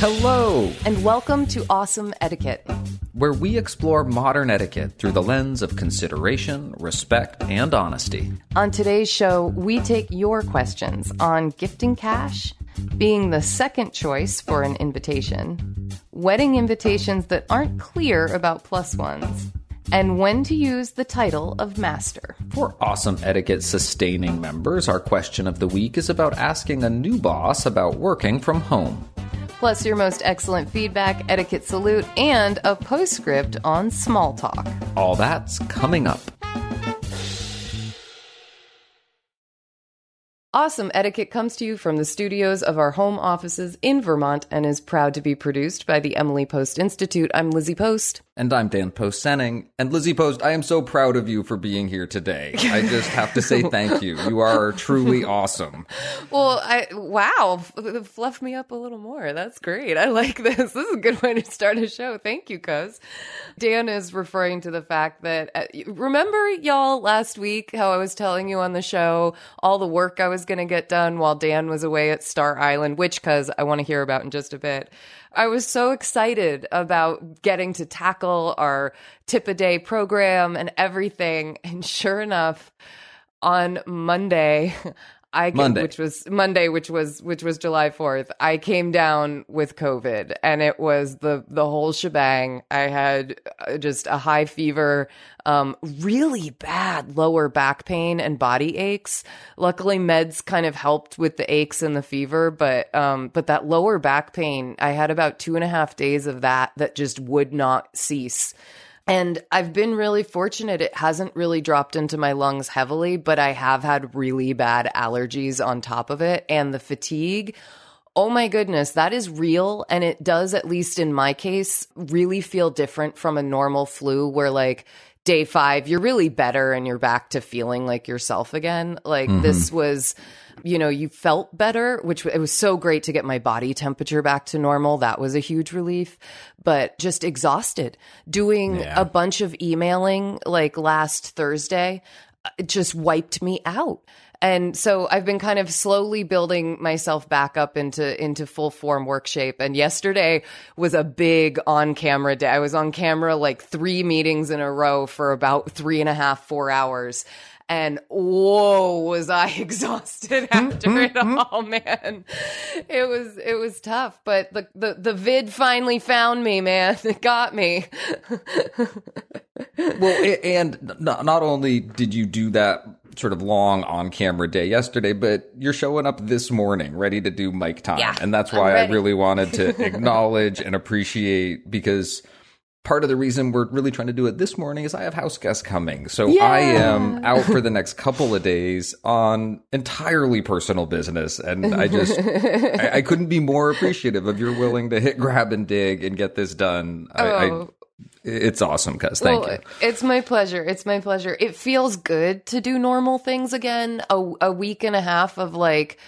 Hello, and welcome to Awesome Etiquette, where we explore modern etiquette through the lens of consideration, respect, and honesty. On today's show, we take your questions on gifting cash, being the second choice for an invitation, wedding invitations that aren't clear about plus ones, and when to use the title of master. For awesome etiquette sustaining members, our question of the week is about asking a new boss about working from home. Plus, your most excellent feedback, etiquette salute, and a postscript on small talk. All that's coming up. Awesome Etiquette comes to you from the studios of our home offices in Vermont and is proud to be produced by the Emily Post Institute. I'm Lizzie Post. And I'm Dan Post Senning. And Lizzie Post, I am so proud of you for being here today. I just have to say thank you. You are truly awesome. Well, I wow, fluff me up a little more. That's great. I like this. This is a good way to start a show. Thank you, cuz. Dan is referring to the fact that uh, remember y'all last week how I was telling you on the show all the work I was going to get done while Dan was away at Star Island, which cuz I want to hear about in just a bit. I was so excited about getting to tackle our tip a day program and everything. And sure enough, on Monday, I came, Monday. which was Monday, which was which was July fourth. I came down with COVID, and it was the the whole shebang. I had uh, just a high fever, um, really bad lower back pain and body aches. Luckily, meds kind of helped with the aches and the fever, but um, but that lower back pain, I had about two and a half days of that that just would not cease. And I've been really fortunate. It hasn't really dropped into my lungs heavily, but I have had really bad allergies on top of it. And the fatigue, oh my goodness, that is real. And it does, at least in my case, really feel different from a normal flu where, like, day five, you're really better and you're back to feeling like yourself again. Like, mm-hmm. this was you know, you felt better, which it was so great to get my body temperature back to normal. That was a huge relief, but just exhausted doing yeah. a bunch of emailing like last Thursday. It just wiped me out. And so I've been kind of slowly building myself back up into into full form work shape. And yesterday was a big on camera day. I was on camera like three meetings in a row for about three and a half, four hours and whoa was I exhausted after it all, man. It was it was tough, but the the, the vid finally found me, man. It got me. well, and not only did you do that sort of long on camera day yesterday, but you're showing up this morning ready to do mic time. Yeah, and that's why I really wanted to acknowledge and appreciate because part of the reason we're really trying to do it this morning is I have house guests coming. So yeah. I am out for the next couple of days on entirely personal business. And I just, I, I, couldn't be more appreciative of your willing to hit grab and dig and get this done. Oh. It's awesome, cuz. Thank well, you. It's my pleasure. It's my pleasure. It feels good to do normal things again. A, a week and a half of like,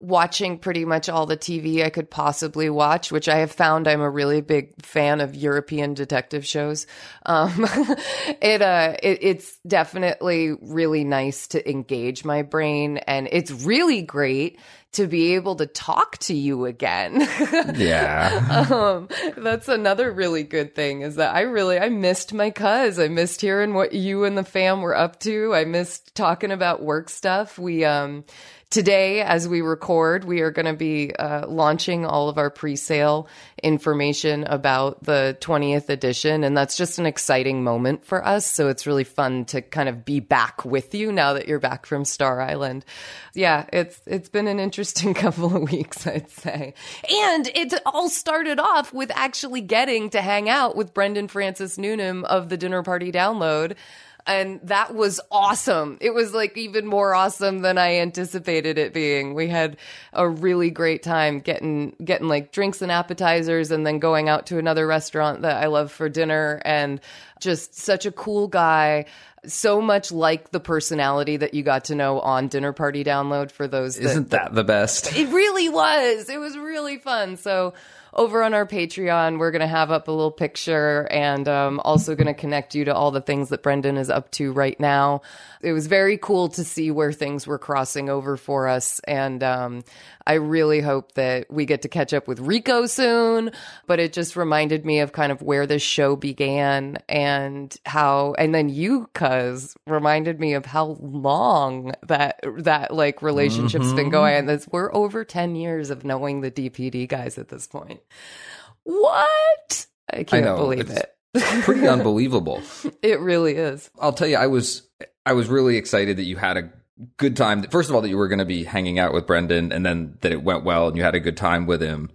watching pretty much all the TV I could possibly watch, which I have found I'm a really big fan of European detective shows. Um, it, uh, it, it's definitely really nice to engage my brain and it's really great to be able to talk to you again. Yeah. um, that's another really good thing is that I really I missed my cuz. I missed hearing what you and the fam were up to. I missed talking about work stuff. We um Today, as we record, we are going to be uh, launching all of our pre sale information about the 20th edition. And that's just an exciting moment for us. So it's really fun to kind of be back with you now that you're back from Star Island. Yeah, it's, it's been an interesting couple of weeks, I'd say. And it all started off with actually getting to hang out with Brendan Francis Newnam of the Dinner Party Download and that was awesome. It was like even more awesome than I anticipated it being. We had a really great time getting getting like drinks and appetizers and then going out to another restaurant that I love for dinner and just such a cool guy so much like the personality that you got to know on dinner party download for those that, isn't that the best it really was it was really fun so over on our Patreon, we're going to have up a little picture and um, also going to connect you to all the things that Brendan is up to right now. It was very cool to see where things were crossing over for us. And um, I really hope that we get to catch up with Rico soon. But it just reminded me of kind of where this show began and how, and then you, cuz, reminded me of how long that, that like relationship's mm-hmm. been going. And we're over 10 years of knowing the DPD guys at this point. What? I can't I believe it's it. pretty unbelievable. It really is. I'll tell you, I was I was really excited that you had a good time. First of all, that you were going to be hanging out with Brendan, and then that it went well and you had a good time with him.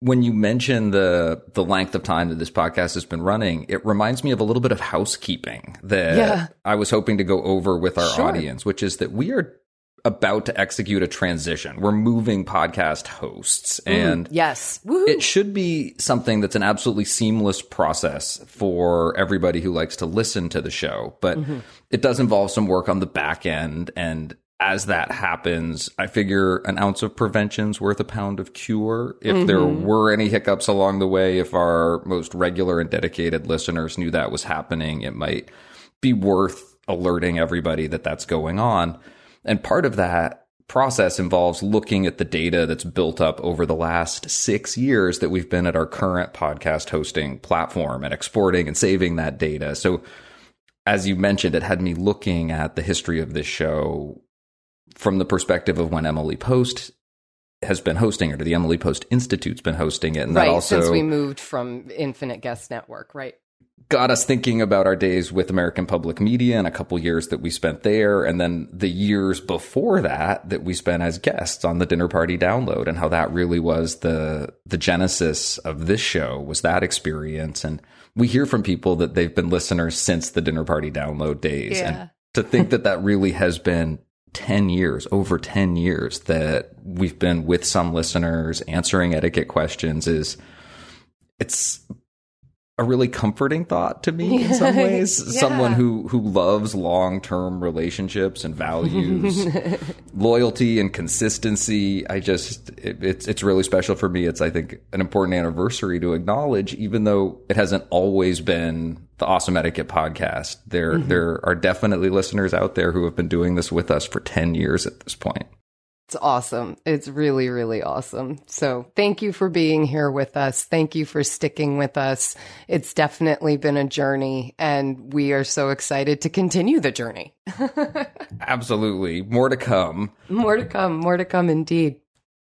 When you mention the the length of time that this podcast has been running, it reminds me of a little bit of housekeeping that yeah. I was hoping to go over with our sure. audience, which is that we are about to execute a transition. We're moving podcast hosts and yes, Woo-hoo. it should be something that's an absolutely seamless process for everybody who likes to listen to the show. But mm-hmm. it does involve some work on the back end. And as that happens, I figure an ounce of prevention's worth a pound of cure. If mm-hmm. there were any hiccups along the way, if our most regular and dedicated listeners knew that was happening, it might be worth alerting everybody that that's going on. And part of that process involves looking at the data that's built up over the last six years that we've been at our current podcast hosting platform and exporting and saving that data. So, as you mentioned, it had me looking at the history of this show from the perspective of when Emily Post has been hosting it, or the Emily Post Institute's been hosting it. And right, that also, since we moved from Infinite Guest Network, right? Got us thinking about our days with American Public Media and a couple years that we spent there. And then the years before that, that we spent as guests on the dinner party download and how that really was the, the genesis of this show was that experience. And we hear from people that they've been listeners since the dinner party download days. Yeah. And to think that that really has been 10 years, over 10 years that we've been with some listeners answering etiquette questions is it's a really comforting thought to me in some ways. yeah. Someone who who loves long term relationships and values loyalty and consistency. I just it, it's it's really special for me. It's I think an important anniversary to acknowledge, even though it hasn't always been the Awesome Etiquette podcast. There mm-hmm. there are definitely listeners out there who have been doing this with us for ten years at this point. It's awesome. It's really, really awesome. So thank you for being here with us. Thank you for sticking with us. It's definitely been a journey and we are so excited to continue the journey. Absolutely. More to come. More to come. More to come indeed.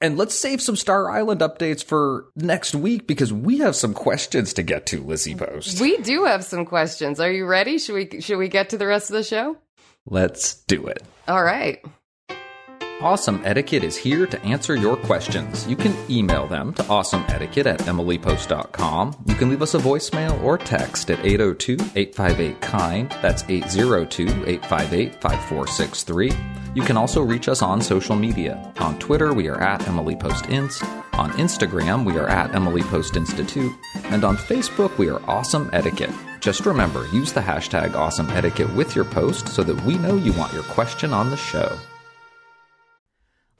And let's save some Star Island updates for next week because we have some questions to get to, Lizzie Post. We do have some questions. Are you ready? Should we should we get to the rest of the show? Let's do it. All right. Awesome Etiquette is here to answer your questions. You can email them to awesomeetiquette at emilypost.com. You can leave us a voicemail or text at 802 858 KIND. That's 802 858 5463. You can also reach us on social media. On Twitter, we are at Emily Post Inst. On Instagram, we are at Emily Post Institute. And on Facebook, we are Awesome Etiquette. Just remember, use the hashtag Awesome Etiquette with your post so that we know you want your question on the show.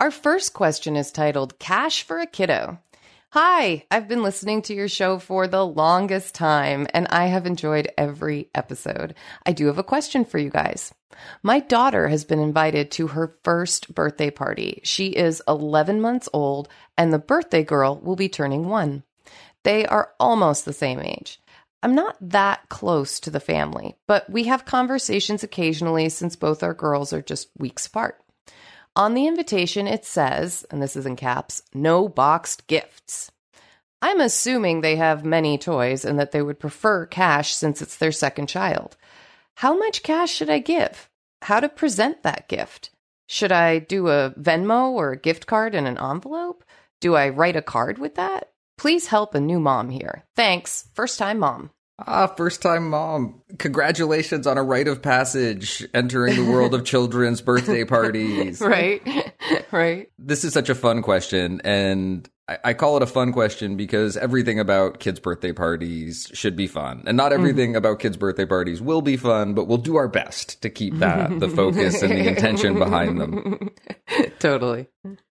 Our first question is titled Cash for a Kiddo. Hi, I've been listening to your show for the longest time and I have enjoyed every episode. I do have a question for you guys. My daughter has been invited to her first birthday party. She is 11 months old and the birthday girl will be turning one. They are almost the same age. I'm not that close to the family, but we have conversations occasionally since both our girls are just weeks apart. On the invitation, it says, and this is in caps, no boxed gifts. I'm assuming they have many toys and that they would prefer cash since it's their second child. How much cash should I give? How to present that gift? Should I do a Venmo or a gift card in an envelope? Do I write a card with that? Please help a new mom here. Thanks. First time mom. Ah, first time mom. Congratulations on a rite of passage entering the world of children's birthday parties. Right. right. This is such a fun question. And I, I call it a fun question because everything about kids' birthday parties should be fun. And not everything mm. about kids' birthday parties will be fun, but we'll do our best to keep that the focus and the intention behind them. Totally.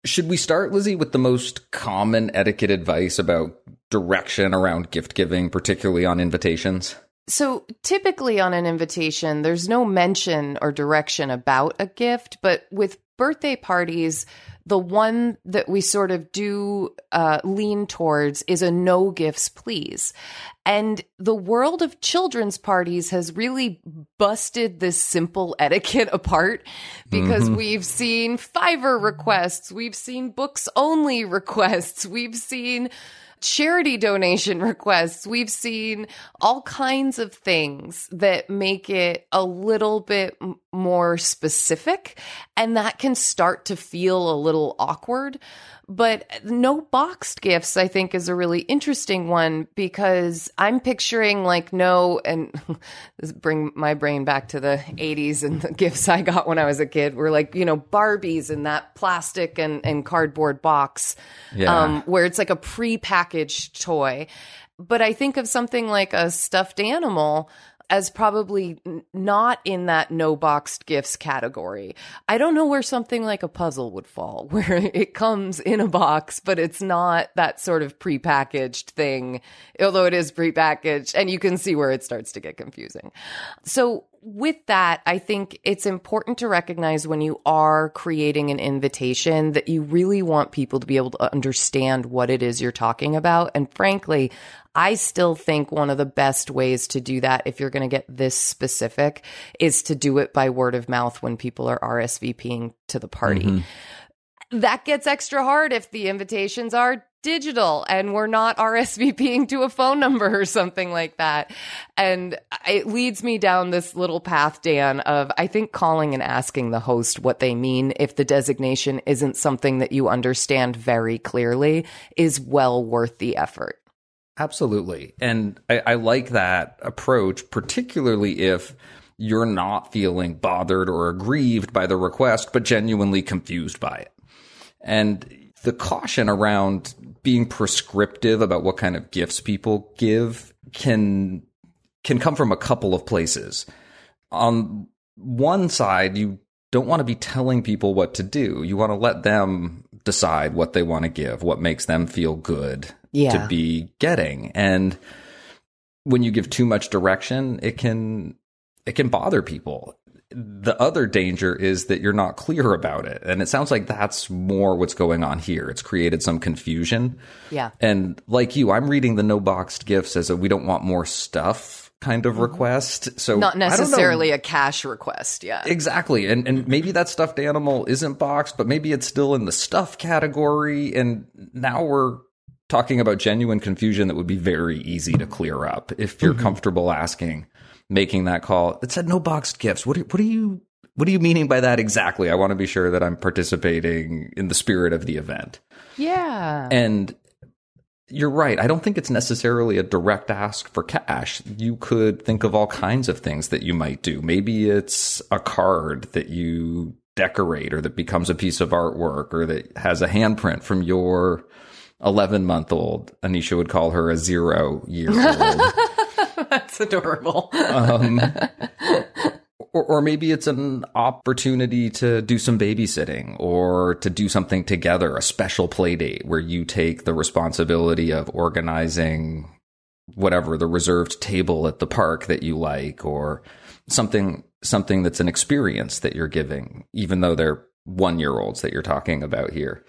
Should we start, Lizzie, with the most common etiquette advice about direction around gift giving, particularly on invitations? So typically on an invitation, there's no mention or direction about a gift, but with birthday parties, the one that we sort of do uh, lean towards is a no gifts, please. And the world of children's parties has really busted this simple etiquette apart because mm-hmm. we've seen fiver requests, we've seen books only requests, we've seen charity donation requests. We've seen all kinds of things that make it a little bit more specific, and that can start to feel a little awkward. But no boxed gifts, I think, is a really interesting one because I'm picturing like no, and bring my brain back to the 80s and the gifts I got when I was a kid were like, you know, Barbies in that plastic and, and cardboard box yeah. um, where it's like a pre-packaged toy. But I think of something like a stuffed animal as probably not in that no boxed gifts category. I don't know where something like a puzzle would fall, where it comes in a box, but it's not that sort of prepackaged thing, although it is prepackaged, and you can see where it starts to get confusing. So with that, I think it's important to recognize when you are creating an invitation that you really want people to be able to understand what it is you're talking about. And frankly, I still think one of the best ways to do that, if you're going to get this specific, is to do it by word of mouth when people are RSVPing to the party. Mm-hmm that gets extra hard if the invitations are digital and we're not RSVPing to a phone number or something like that. And it leads me down this little path, Dan, of I think calling and asking the host what they mean if the designation isn't something that you understand very clearly is well worth the effort. Absolutely. And I, I like that approach, particularly if you're not feeling bothered or aggrieved by the request, but genuinely confused by it. And the caution around being prescriptive about what kind of gifts people give can can come from a couple of places. On one side, you don't want to be telling people what to do. You want to let them decide what they want to give, what makes them feel good Yeah. to be getting. And when you give too much direction, it can it can bother people. The other danger is that you're not clear about it. And it sounds like that's more what's going on here. It's created some confusion. Yeah. And like you, I'm reading the no boxed gifts as a we don't want more stuff kind of request. So Mm-hmm. Not I don't know. necessarily a cash request. Yeah. Exactly. And and maybe that stuffed animal isn't boxed, but maybe it's still in the stuff category. And now we're talking about genuine confusion that would be very easy to clear up if you're comfortable asking, making that call. It said no boxed gifts. What are, what are you what are you meaning by that exactly? I want to be sure that I'm participating in the spirit of the event. yeah. And you're right. I don't think it's necessarily a direct ask for cash. You could think of all kinds of things that you might do. Maybe it's a card that you decorate or that becomes a piece of artwork or that has a handprint from your 11 month old. Anisha would call her a zero year old. That's adorable. um, or, or maybe it's an opportunity to do some babysitting or to do something together, a special play date where you take the responsibility of organizing whatever the reserved table at the park that you like or something something that's an experience that you're giving even though they're 1 year olds that you're talking about here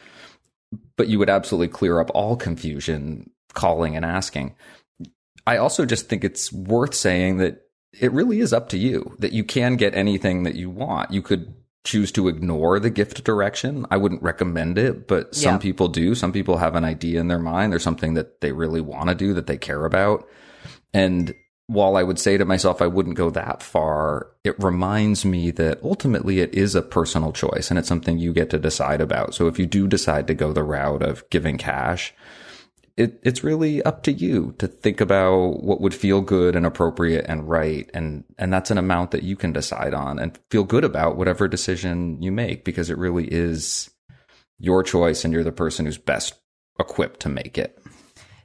but you would absolutely clear up all confusion calling and asking I also just think it's worth saying that it really is up to you that you can get anything that you want. You could choose to ignore the gift direction. I wouldn't recommend it, but some Yeah. people do. Some people have an idea in their mind. There's something that they really want to do that they care about. And while I would say to myself, I wouldn't go that far, it reminds me that ultimately it is a personal choice and it's something you get to decide about. So if you do decide to go the route of giving cash, it, it's really up to you to think about what would feel good and appropriate and right. And, and that's an amount that you can decide on and feel good about whatever decision you make because it really is your choice and you're the person who's best equipped to make it.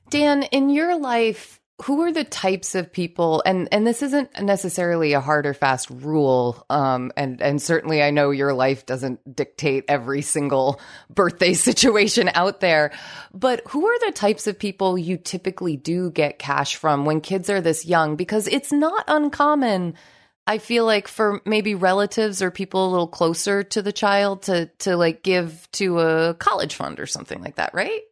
Dan, in your life, who are the types of people and and this isn't necessarily a hard or fast rule um and and certainly I know your life doesn't dictate every single birthday situation out there but who are the types of people you typically do get cash from when kids are this young? Because it's not uncommon I feel like for maybe relatives or people a little closer to the child to to like give to a college fund or something like that right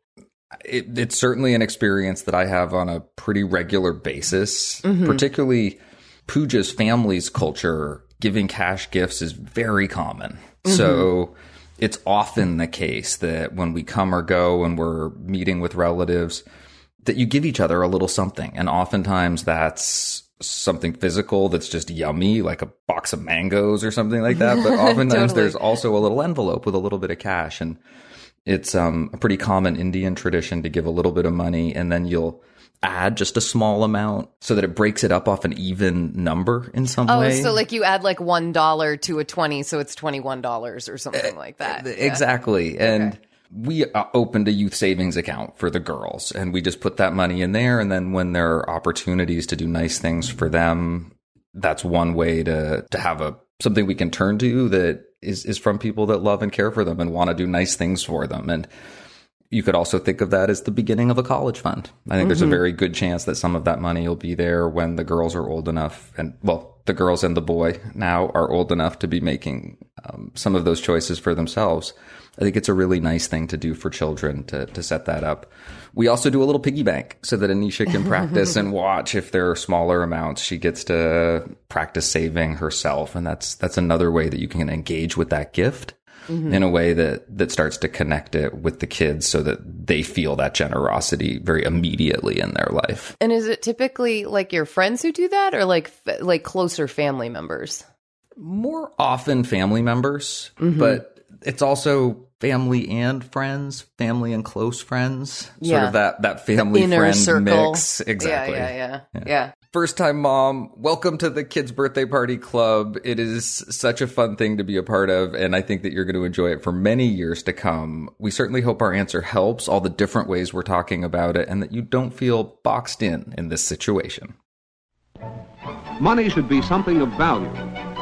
it, it's certainly an experience that I have on a pretty regular basis. Mm-hmm. Particularly, Pooja's family's culture, giving cash gifts is very common. Mm-hmm. So it's often the case that when we come or go and we're meeting with relatives, that you give each other a little something, and oftentimes that's something physical that's just yummy, like a box of mangoes or something like that. But oftentimes Totally. there's also a little envelope with a little bit of cash and it's um, a pretty common Indian tradition to give a little bit of money and then you'll add just a small amount so that it breaks it up off an even number in some Oh, way. Oh, so like you add like one dollar to a twenty, so it's twenty one dollars or something like that. Yeah. Exactly. And we uh, opened a youth savings account for the girls and we just put that money in there. And then when there are opportunities to do nice things for them, that's one way to, to have a, something we can turn to that is, is from people that love and care for them and want to do nice things for them. And you could also think of that as the beginning of a college fund. I think there's a very good chance that some of that money will be there when the girls are old enough and well, the girls and the boy now are old enough to be making um, some of those choices for themselves. I think it's a really nice thing to do for children to, to set that up. We also do a little piggy bank so that Anisha can practice and watch if there are smaller amounts. She gets to practice saving herself. And that's, that's another way that you can engage with that gift mm-hmm. in a way that that starts to connect it with the kids so that they feel that generosity very immediately in their life. And is it typically like your friends who do that or like like closer family members? More often family members, mm-hmm. but it's also family and friends, family and close friends. Yeah. Sort of that that family friend circle. mix. Exactly. Yeah, yeah, yeah, yeah. First time mom, welcome to the kids birthday party club. It is such a fun thing to be a part of and I think that you're going to enjoy it for many years to come. We certainly hope our answer helps all the different ways we're talking about it and that you don't feel boxed in in this situation. Money should be something of value.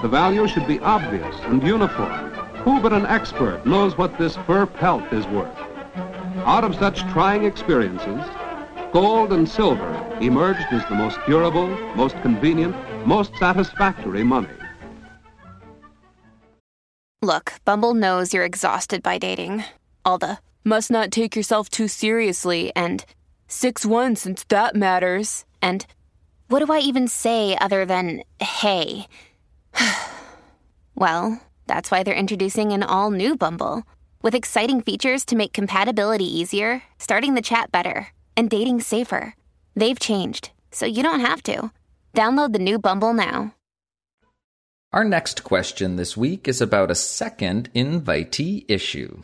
The value should be obvious and uniform. Who but an expert knows what this fur pelt is worth? Out of such trying experiences, gold and silver emerged as the most durable, most convenient, most satisfactory money. Look, Bumble knows you're exhausted by dating. All the must not take yourself too seriously and 6 1 since that matters. And what do I even say other than hey? well, that's why they're introducing an all new Bumble with exciting features to make compatibility easier, starting the chat better and dating safer. They've changed, so you don't have to. Download the new Bumble now. Our next question this week is about a second invitee issue.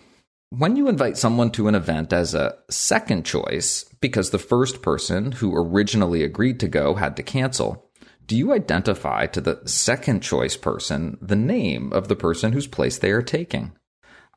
When you invite someone to an event as a second choice because the first person who originally agreed to go had to cancel, do you identify to the second choice person the name of the person whose place they are taking?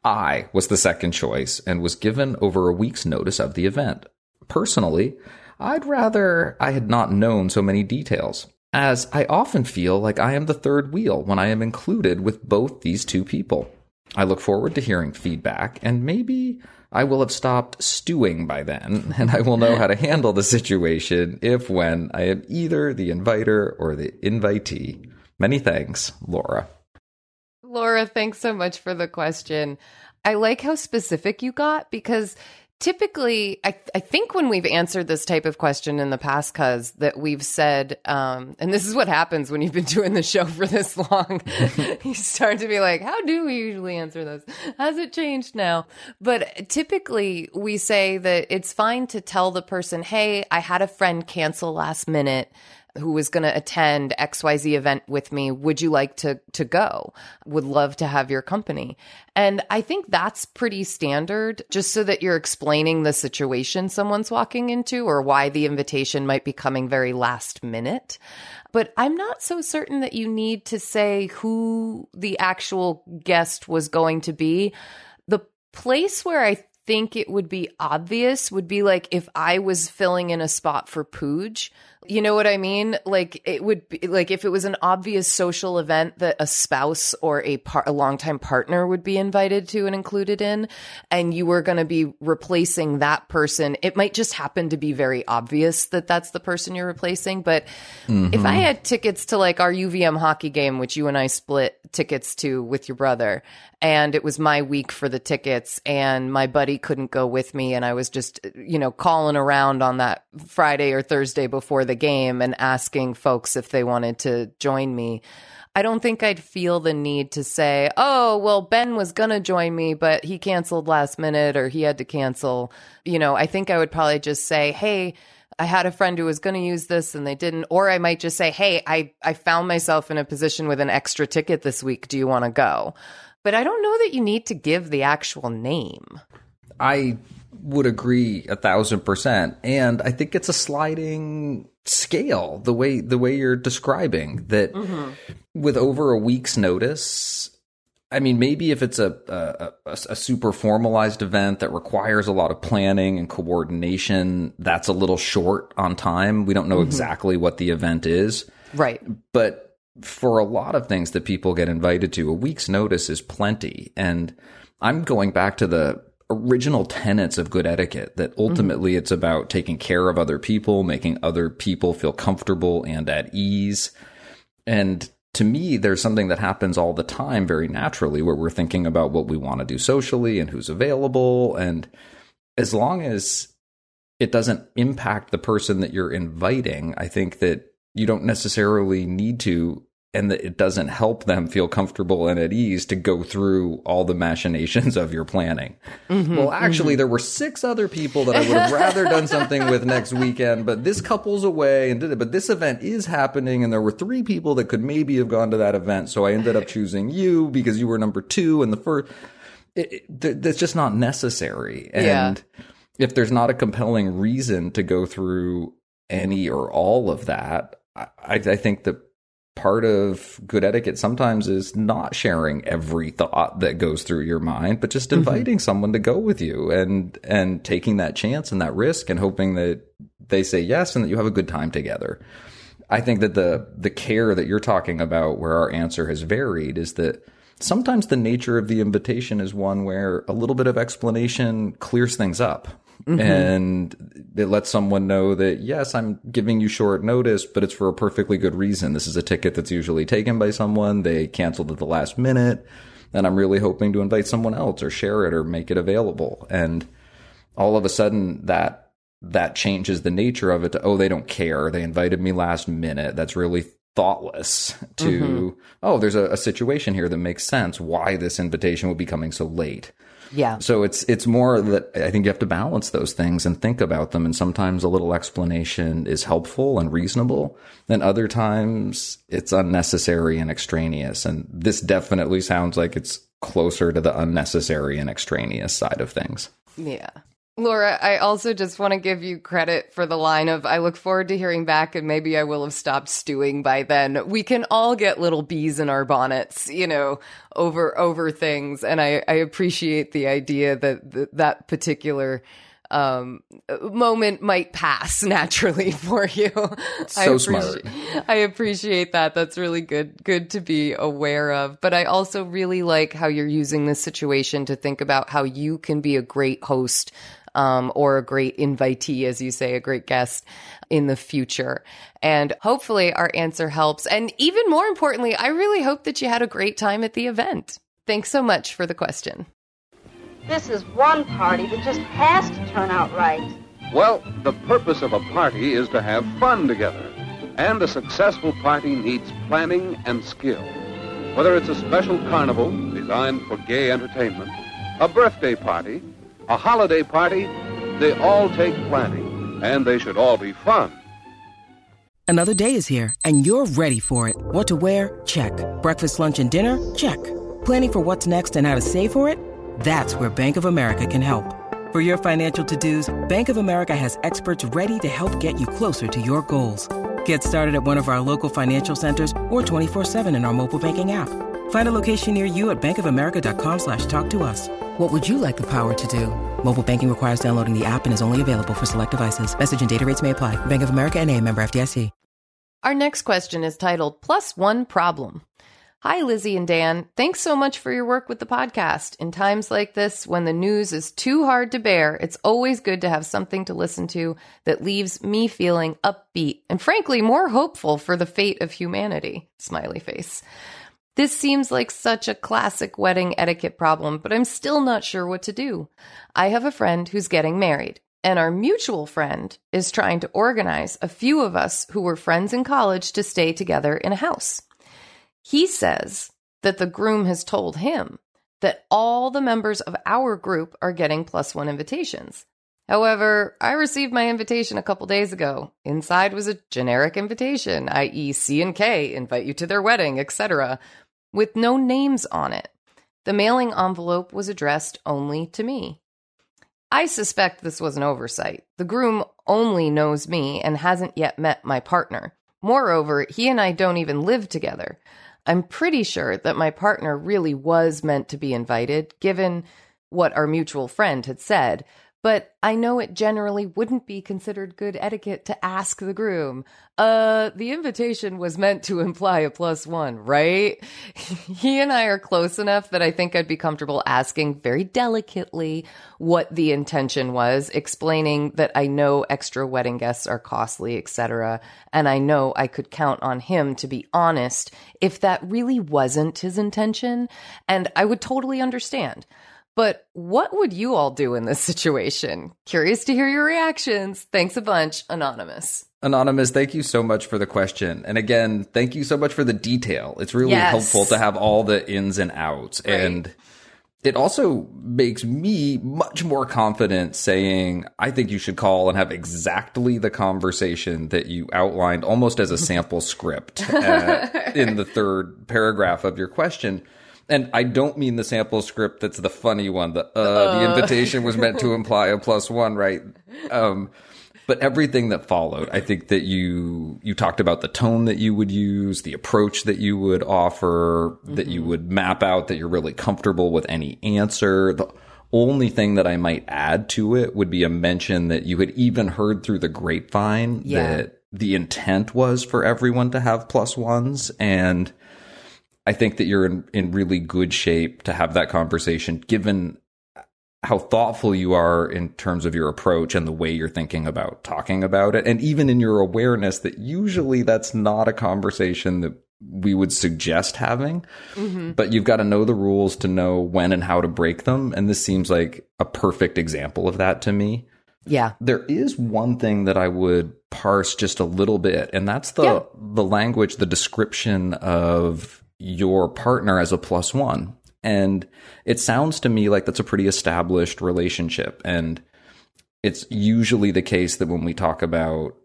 I was the second choice and was given over a week's notice of the event. Personally, I'd rather I had not known so many details, as I often feel like I am the third wheel when I am included with both these two people. I look forward to hearing feedback, and maybe I will have stopped stewing by then, and I will know how to handle the situation if when I am either the inviter or the invitee. Many thanks, Laura. Laura, thanks so much for the question. I like how specific you got because typically I, I think when we've answered this type of question in the past cuz that we've said um, and this is what happens when you've been doing the show for this long. You start to be like how do we usually answer this? Has it changed now? But typically we say that it's fine to tell the person hey i had a friend cancel last minute who was going to attend XYZ event with me. Would you like to to go? Would love to have your company. And I think that's pretty standard just so that you're explaining the situation someone's walking into or why the invitation might be coming very last minute. But I'm not so certain that you need to say who the actual guest was going to be. The place where I think it would be obvious would be like if I was filling in a spot for Pooj you know what I mean? Like it would be like if it was an obvious social event that a spouse or a par- a longtime partner would be invited to and included in, and you were going to be replacing that person. It might just happen to be very obvious that that's the person you're replacing. But mm-hmm. if I had tickets to like our UVM hockey game, which you and I split tickets to with your brother, and it was my week for the tickets and my buddy couldn't go with me and I was just you know calling around on that Friday or Thursday before the game and asking folks if they wanted to join me. I don't think I'd feel the need to say, "Oh, well Ben was going to join me, but he canceled last minute or he had to cancel." You know, I think I would probably just say, "Hey, I had a friend who was going to use this and they didn't. Or I might just say, Hey, I, I found myself in a position with an extra ticket this week. Do you want to go? but I don't know that you need to give the actual name. I would agree a thousand percent. And I think it's a sliding scale the way the way you're describing that mm-hmm. with over a week's notice I mean, maybe if it's a, a, a super formalized event that requires a lot of planning and coordination, that's a little short on time. We don't know mm-hmm. exactly what the event is, right? But for a lot of things that people get invited to, a week's notice is plenty. And I'm going back to the original tenets of good etiquette that ultimately mm-hmm. it's about taking care of other people, making other people feel comfortable and at ease. And to me, there's something that happens all the time very naturally where we're thinking about what we want to do socially and who's available. And as long as it doesn't impact the person that you're inviting, I think that you don't necessarily need to and that it doesn't help them feel comfortable and at ease to go through all the machinations of your planning. Mm-hmm, well, actually, there were six other people that I would have rather done something with next weekend, but this couple's away and did it. But this event is happening, and there were three people that could maybe have gone to that event. So I ended up choosing you because you were number two and the first. It, it, th- that's just not necessary. And Yeah. if there's not a compelling reason to go through any or all of that, I, I think that part of good etiquette sometimes is not sharing every thought that goes through your mind, but just mm-hmm. inviting someone to go with you and and taking that chance and that risk and hoping that they say yes and that you have a good time together. I think that the the care that you're talking about where our answer has varied is that sometimes the nature of the invitation is one where a little bit of explanation clears things up. Mm-hmm. And it lets someone know that, yes, I'm giving you short notice, but it's for a perfectly good reason. This is a ticket that's usually taken by someone. They canceled at the last minute. And I'm really hoping to invite someone else or share it or make it available. And all of a sudden that that changes the nature of it to oh they don't care they invited me last minute that's really thoughtless to mm-hmm. oh there's a, a situation here that makes sense why this invitation would be coming so late Yeah. so it's it's more that I think you have to balance those things and think about them. And sometimes a little explanation is helpful and reasonable, and other times it's unnecessary and extraneous. And this definitely sounds like it's closer to the unnecessary and extraneous side of things. Yeah. Laura, I also just want to give you credit for the line of I look forward to hearing back and maybe I will have stopped stewing by then. We can all get little bees in our bonnets, you know, over over things and I I appreciate the idea that that, that particular um moment might pass naturally for you. I So smart. I appreciate that. That's really good good to be aware of. But I also really like how you're using this situation to think about how you can be a great host um, or a great invitee, as you say, a great guest in the future. And hopefully our answer helps. And even more importantly, I really hope that you had a great time at the event. Thanks so much for the question. This is one party that just has to turn out right. Well, the purpose of a party is to have fun together. And a successful party needs planning and skill. Whether it's a special carnival designed for gay entertainment, a birthday party, a holiday party, they all take planning, and they should all be fun. Another day is here, and you're ready for it. What to wear? Check. Breakfast, lunch, and dinner? Check. Planning for what's next and how to save for it? That's where Bank of America can help. For your financial to-dos, Bank of America has experts ready to help get you closer to your goals. Get started at one of our local financial centers or 24-7 in our mobile banking app. Find a location near you at bankofamerica.com slash talk to us. What would you like the power to do? Mobile banking requires downloading the app and is only available for select devices. Message and data rates may apply. Bank of America and a member FDIC. Our next question is titled Plus One Problem. Hi, Lizzie and Dan. Thanks so much for your work with the podcast. In times like this, when the news is too hard to bear, it's always good to have something to listen to that leaves me feeling upbeat and frankly more hopeful for the fate of humanity. Smiley face. This seems like such a classic wedding etiquette problem, but I'm still not sure what to do. I have a friend who's getting married, and our mutual friend is trying to organize a few of us who were friends in college to stay together in a house. He says that the groom has told him that all the members of our group are getting plus one invitations. However, I received my invitation a couple days ago. Inside was a generic invitation, i.e., C and K invite you to their wedding, etc., with no names on it. The mailing envelope was addressed only to me. I suspect this was an oversight. The groom only knows me and hasn't yet met my partner. Moreover, he and I don't even live together. I'm pretty sure that my partner really was meant to be invited, given what our mutual friend had said, but I know it generally wouldn't be considered good etiquette to ask the groom, uh, the invitation was meant to imply a plus one, right? he and I are close enough that I think I'd be comfortable asking very delicately what the intention was, explaining that I know extra wedding guests are costly, etc. And I know I could count on him to be honest if that really wasn't his intention. And I would totally understand. But what would you all do in this situation? Curious to hear your reactions. Thanks a bunch, Anonymous. Anonymous, thank you so much for the question. And again, thank you so much for the detail. It's really Yes. helpful to have all the ins and outs. Right. And it also makes me much more confident saying, I think you should call and have exactly the conversation that you outlined almost as a sample script uh, in the third paragraph of your question. And I don't mean the sample script that's the funny one. The, uh, the invitation was meant to imply a plus one, right? Um, but everything that followed i think that you you talked about the tone that you would use the approach that you would offer that you would map out that you're really comfortable with any answer the only thing that i might add to it would be a mention that you had even heard through the grapevine Yeah. that the intent was for everyone to have plus ones and I think that you're in, in really good shape to have that conversation given how thoughtful you are in terms of your approach and the way you're thinking about talking about it. And even in your awareness that usually that's not a conversation that we would suggest having, mm-hmm. but you've got to know the rules to know when and how to break them. And this seems like a perfect example of that to me. Yeah. There is one thing that I would parse just a little bit, and that's the Yeah. the language, the description of your partner as a plus one. And it sounds to me like that's a pretty established relationship. And it's usually the case that when we talk about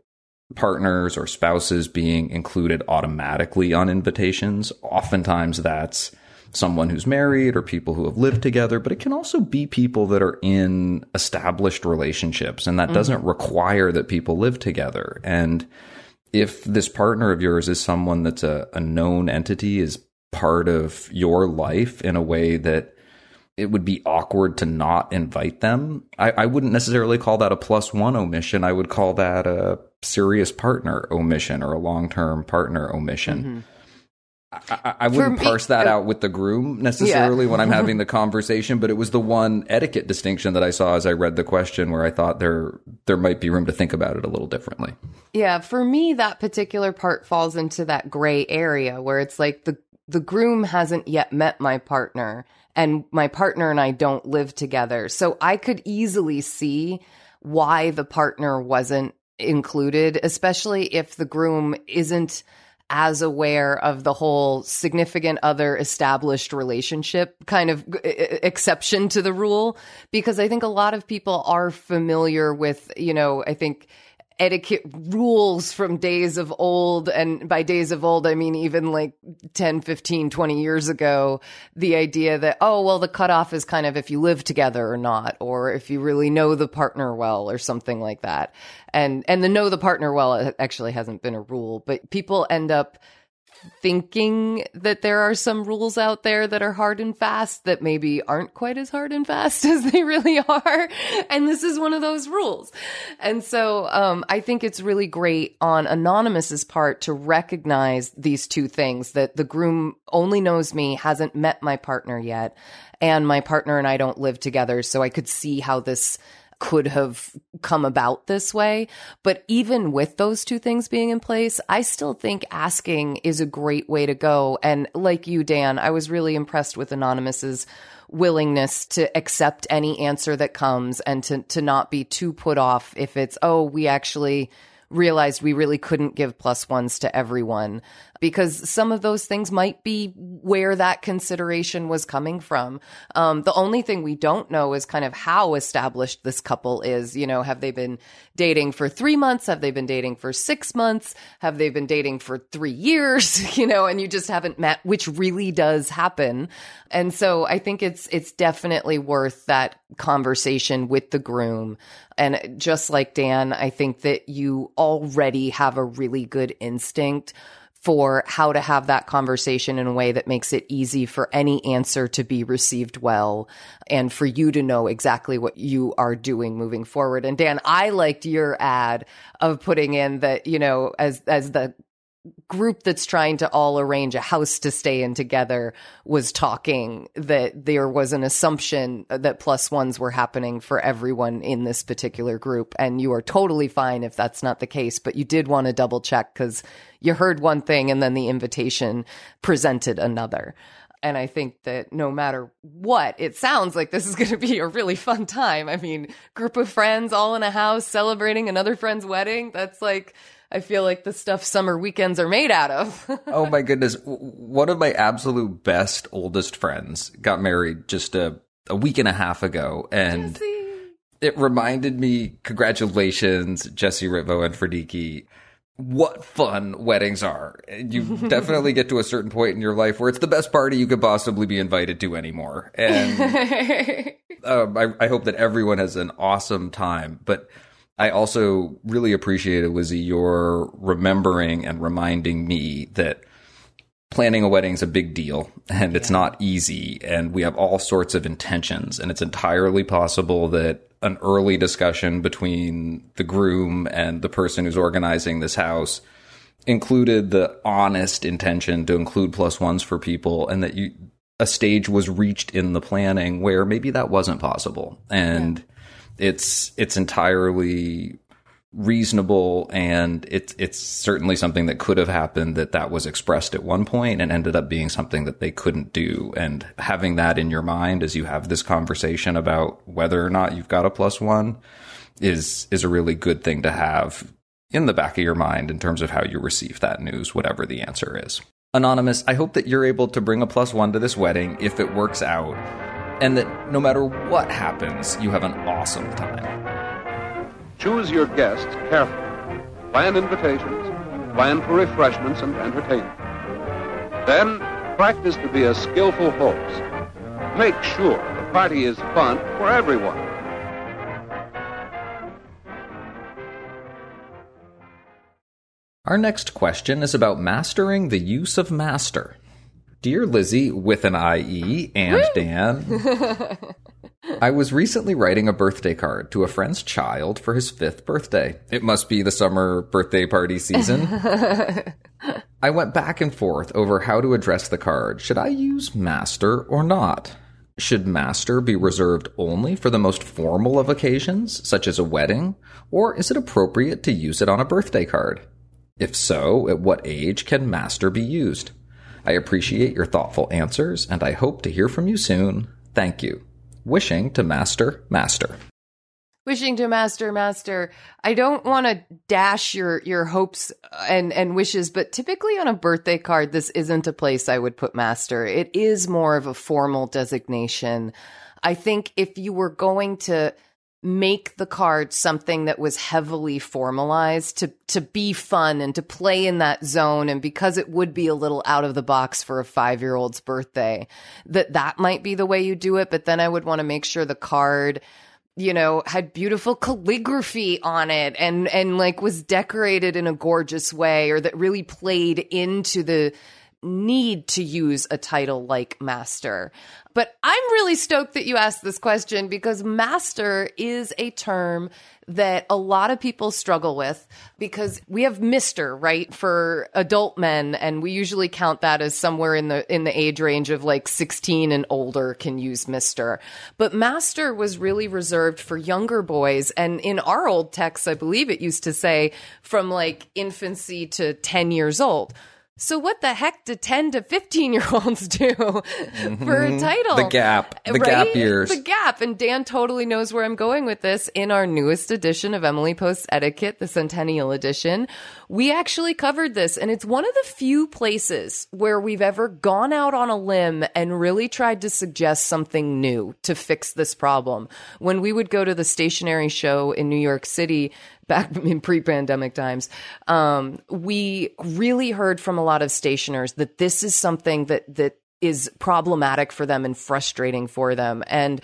partners or spouses being included automatically on invitations, oftentimes that's someone who's married or people who have lived together, but it can also be people that are in established relationships. And that mm-hmm. doesn't require that people live together. And if this partner of yours is someone that's a, a known entity, is part of your life in a way that it would be awkward to not invite them. I, I wouldn't necessarily call that a plus one omission. I would call that a serious partner omission or a long term partner omission. Mm-hmm. I, I, wouldn't me- parse that uh, out with the groom necessarily when I'm having the conversation, but it was the one etiquette distinction that I saw as I read the question where I thought there there might be room to think about it a little differently. Yeah, for me, that particular part falls into that gray area where it's like the the groom hasn't yet met my partner, and my partner and I don't live together. So I could easily see why the partner wasn't included, especially if the groom isn't as aware of the whole significant other established relationship kind of e- exception to the rule. Because i think a lot of people are familiar with you know i think etiquette rules from days of old and by days of old i mean even like 10 15 20 years ago the idea that oh well the cutoff is kind of if you live together or not or if you really know the partner well or something like that. And and the know the partner well actually hasn't been a rule but people end up thinking that there are some rules out there that are hard and fast that maybe aren't quite as hard and fast as they really are. And this is one of those rules. And so um, I think it's really great on Anonymous's part to recognize these two things that the groom only knows me, hasn't met my partner yet, and my partner and I don't live together. So I could see how this could have come about this way. But even with those two things being in place, I still think asking is a great way to go. And like you, Dan, I was really impressed with Anonymous's willingness to accept any answer that comes and to, to not be too put off if it's, oh, we actually realized we really couldn't give plus ones to everyone because some of those things might be where that consideration was coming from. Um, the only thing we don't know is kind of how established this couple is. You know, have they been dating for three months? Have they been dating for six months? Have they been dating for three years? You know, and you just haven't met, which really does happen. And so I think it's, it's definitely worth that conversation with the groom. And just like Dan, I think that you already have a really good instinct for how to have that conversation in a way that makes it easy for any answer to be received well and for you to know exactly what you are doing moving forward. And Dan, I liked your ad of putting in that, you know, as as the group that's trying to all arrange a house to stay in together was talking that there was an assumption that plus ones were happening for everyone in this particular group. And you are totally fine if that's not the case, but you did want to double check because you heard one thing and then the invitation presented another. And I think that no matter what, it sounds like this is going to be a really fun time. I mean, group of friends all in a house celebrating another friend's wedding. That's like, I feel like the stuff summer weekends are made out of. oh my goodness. One of my absolute best oldest friends got married just a, a week and a half ago. And Jesse. it reminded me, congratulations, Jesse Ritvo and Frediki what fun weddings are. You definitely get to a certain point in your life where it's the best party you could possibly be invited to anymore. And um, I, I, hope that everyone has an awesome time. But I also really appreciated, Lizzie, your remembering and reminding me that planning a wedding is a big deal and yeah. it's not easy. And we have all sorts of intentions. And it's entirely possible that an early discussion between the groom and the person who's organizing this house included the honest intention to include plus ones for people and that you a stage was reached in the planning where maybe that wasn't possible and yeah. It's it's entirely reasonable and it's it's certainly something that could have happened that that was expressed at one point and ended up being something that they couldn't do. And having that in your mind as you have this conversation about whether or not you've got a plus one is is a really good thing to have in the back of your mind in terms of how you receive that news whatever the answer is. Anonymous i hope that you're able to bring a plus one to this wedding if it works out and that no matter what happens you have an awesome time Choose your guests carefully. Plan invitations, plan for refreshments and entertainment. Then practice to be a skillful host. Make sure the party is fun for everyone. Our next question is about mastering the use of master. Dear Lizzie, with an IE, and Dan, I was recently writing a birthday card to a friend's child for his fifth birthday. It must be the summer birthday party season. I went back and forth over how to address the card. Should I use master or not? Should master be reserved only for the most formal of occasions, such as a wedding, or is it appropriate to use it on a birthday card? If so, at what age can master be used? I appreciate your thoughtful answers, and I hope to hear from you soon. Thank you wishing to master master. Wishing to master master. I don't want to dash your your hopes and and wishes, but typically on a birthday card, this isn't a place I would put master. It is more of a formal designation. I think if you were going to make the card something that was heavily formalized to to be fun and to play in that zone. And because it would be a little out of the box for a 5-year-old's birthday that that might be the way you do it. But then I would want to make sure the card you know had beautiful calligraphy on it and and like was decorated in a gorgeous way or that really played into the need to use a title like master. But I'm really stoked that you asked this question because master is a term that a lot of people struggle with because we have Mr. right for adult men and we usually count that as somewhere in the in the age range of like 16 and older can use Mr. But master was really reserved for younger boys and in our old texts I believe it used to say from like infancy to 10 years old. So what the heck do 10 to 15 year olds do mm-hmm. for a title? The gap. The right? gap years. The gap. And Dan totally knows where I'm going with this. In our newest edition of Emily Post Etiquette, the Centennial Edition, we actually covered this and it's one of the few places where we've ever gone out on a limb and really tried to suggest something new to fix this problem. When we would go to the stationery show in New York City, back in pre-pandemic times, um, we really heard from a lot of stationers that this is something that that is problematic for them and frustrating for them. And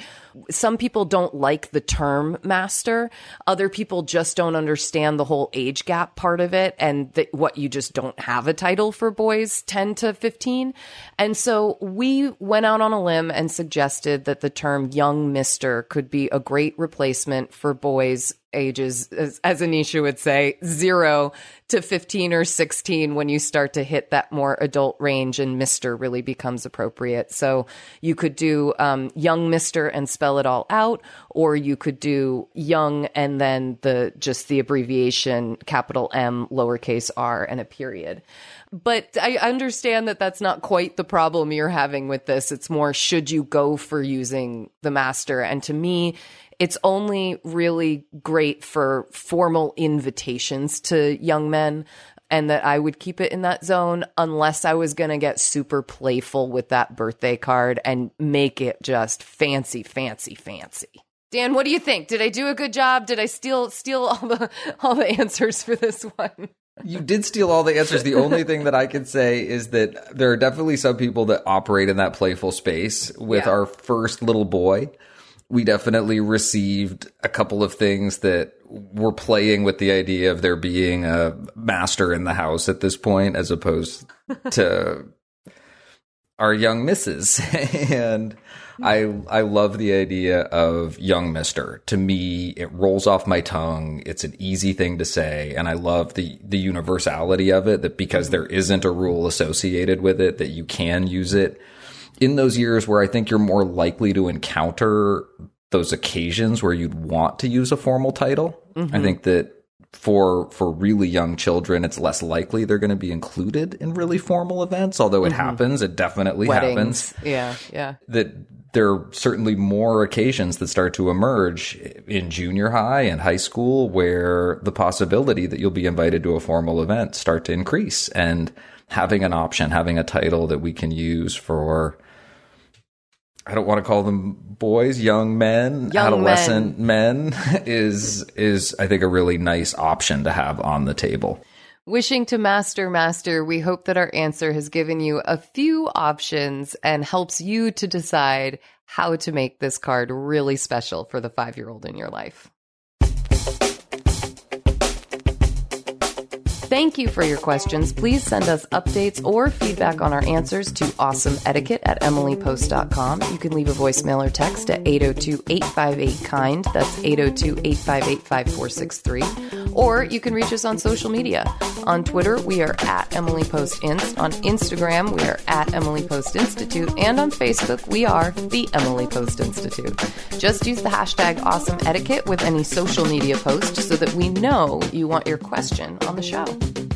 some people don't like the term master. Other people just don't understand the whole age gap part of it and that what you just don't have a title for boys 10 to 15. And so we went out on a limb and suggested that the term young mister could be a great replacement for boys ages, as, as Anisha would say, zero to 15 or 16 when you start to hit that more adult range and Mr. really becomes appropriate. So you could do um, young Mr. and spell it all out, or you could do young and then the just the abbreviation capital M, lowercase r, and a period. But I understand that that's not quite the problem you're having with this. It's more, should you go for using the master? And to me, it's only really great for formal invitations to young men and that I would keep it in that zone unless I was going to get super playful with that birthday card and make it just fancy, fancy, fancy. Dan, what do you think? Did I do a good job? Did I steal steal all the all the answers for this one? You did steal all the answers. The only thing that I can say is that there are definitely some people that operate in that playful space. With Yeah. our first little boy, we definitely received a couple of things that were playing with the idea of there being a master in the house at this point, as opposed to our young misses. and I I love the idea of young mister. To me, it rolls off my tongue. It's an easy thing to say, and I love the the universality of it that because mm-hmm. there isn't a rule associated with it that you can use it in those years where I think you're more likely to encounter those occasions where you'd want to use a formal title. I Mhm. think that for for really young children, it's less likely they're going to be included in really formal events. Although it Mhm. happens, it definitely happens. Yeah, yeah. That there are certainly more occasions that start to emerge in junior high and high school where the possibility that you'll be invited to a formal event start to increase and having an option, having a title that we can use for I don't want to call them boys, young men, Young adolescent men, is is I think a really nice option to have on the table. Wishing to master master, we hope that our answer has given you a few options and helps you to decide how to make this card really special for the five year old in your life. Thank you for your questions. Please send us updates or feedback on our answers to awesomeetiquette at emilypost.com. You can leave a voicemail or text at 802 858 KIND. That's 802 858 5463. Or you can reach us on social media. On Twitter, we are at Emily Post Inst. On Instagram, we are at Emily Post Institute. And on Facebook, we are the Emily Post Institute. Just use the hashtag awesome etiquette with any social media post so that we know you want your question on the show.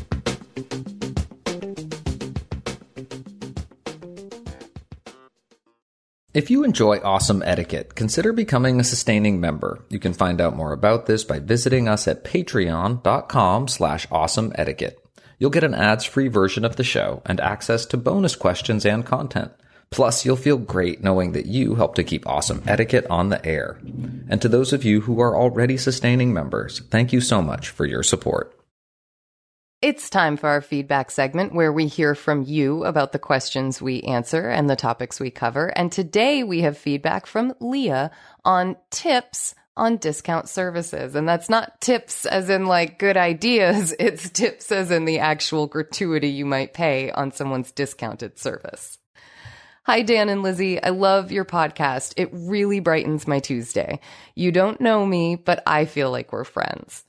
If you enjoy awesome etiquette, consider becoming a sustaining member. You can find out more about this by visiting us at patreon.com slash awesome etiquette. You'll get an ads-free version of the show and access to bonus questions and content. Plus, you'll feel great knowing that you help to keep awesome etiquette on the air. And to those of you who are already sustaining members, thank you so much for your support. It's time for our feedback segment where we hear from you about the questions we answer and the topics we cover. And today we have feedback from Leah on tips on discount services. And that's not tips as in like good ideas, it's tips as in the actual gratuity you might pay on someone's discounted service. Hi, Dan and Lizzie. I love your podcast. It really brightens my Tuesday. You don't know me, but I feel like we're friends.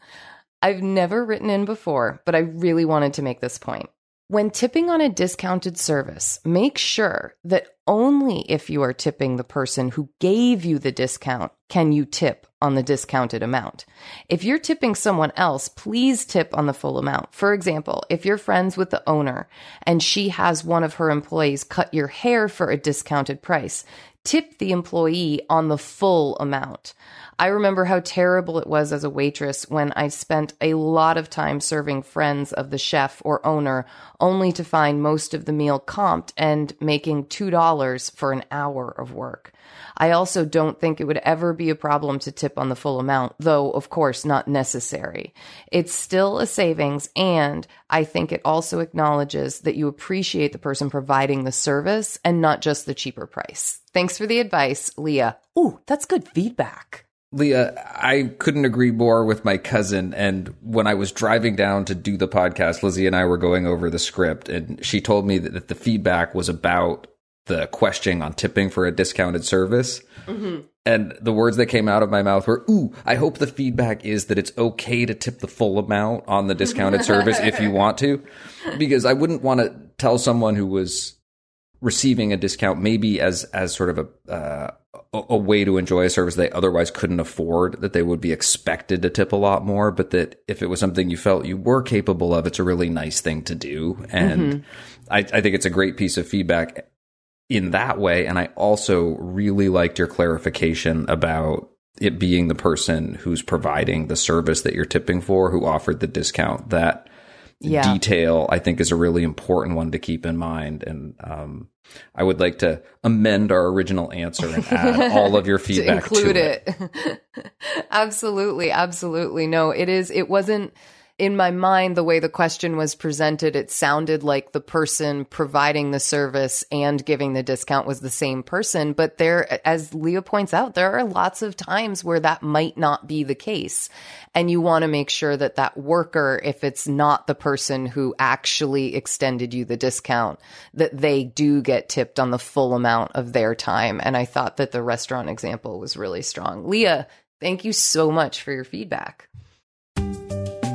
I've never written in before, but I really wanted to make this point. When tipping on a discounted service, make sure that only if you are tipping the person who gave you the discount can you tip on the discounted amount. If you're tipping someone else, please tip on the full amount. For example, if you're friends with the owner and she has one of her employees cut your hair for a discounted price, tip the employee on the full amount. I remember how terrible it was as a waitress when I spent a lot of time serving friends of the chef or owner only to find most of the meal comped and making $2 for an hour of work. I also don't think it would ever be a problem to tip on the full amount, though, of course, not necessary. It's still a savings, and I think it also acknowledges that you appreciate the person providing the service and not just the cheaper price. Thanks for the advice, Leah. Ooh, that's good feedback. Leah, I couldn't agree more with my cousin. And when I was driving down to do the podcast, Lizzie and I were going over the script, and she told me that, that the feedback was about the question on tipping for a discounted service. Mm-hmm. And the words that came out of my mouth were, ooh, I hope the feedback is that it's okay to tip the full amount on the discounted service if you want to. Because I wouldn't want to tell someone who was receiving a discount maybe as as sort of a uh, a way to enjoy a service they otherwise couldn't afford that they would be expected to tip a lot more but that if it was something you felt you were capable of it's a really nice thing to do and mm-hmm. I, I think it's a great piece of feedback in that way and i also really liked your clarification about it being the person who's providing the service that you're tipping for who offered the discount that yeah. detail I think is a really important one to keep in mind. And um, I would like to amend our original answer and add all of your feedback to include to it. it. absolutely, absolutely. No, it is. It wasn't in my mind, the way the question was presented, it sounded like the person providing the service and giving the discount was the same person. But there, as Leah points out, there are lots of times where that might not be the case. And you want to make sure that that worker, if it's not the person who actually extended you the discount, that they do get tipped on the full amount of their time. And I thought that the restaurant example was really strong. Leah, thank you so much for your feedback.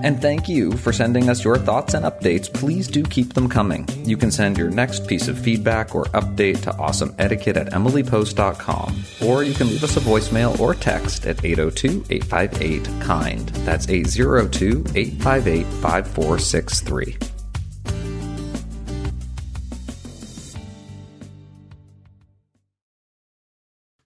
And thank you for sending us your thoughts and updates. Please do keep them coming. You can send your next piece of feedback or update to awesomeetiquette at emilypost.com, or you can leave us a voicemail or text at 802 858 KIND. That's 802 858 5463.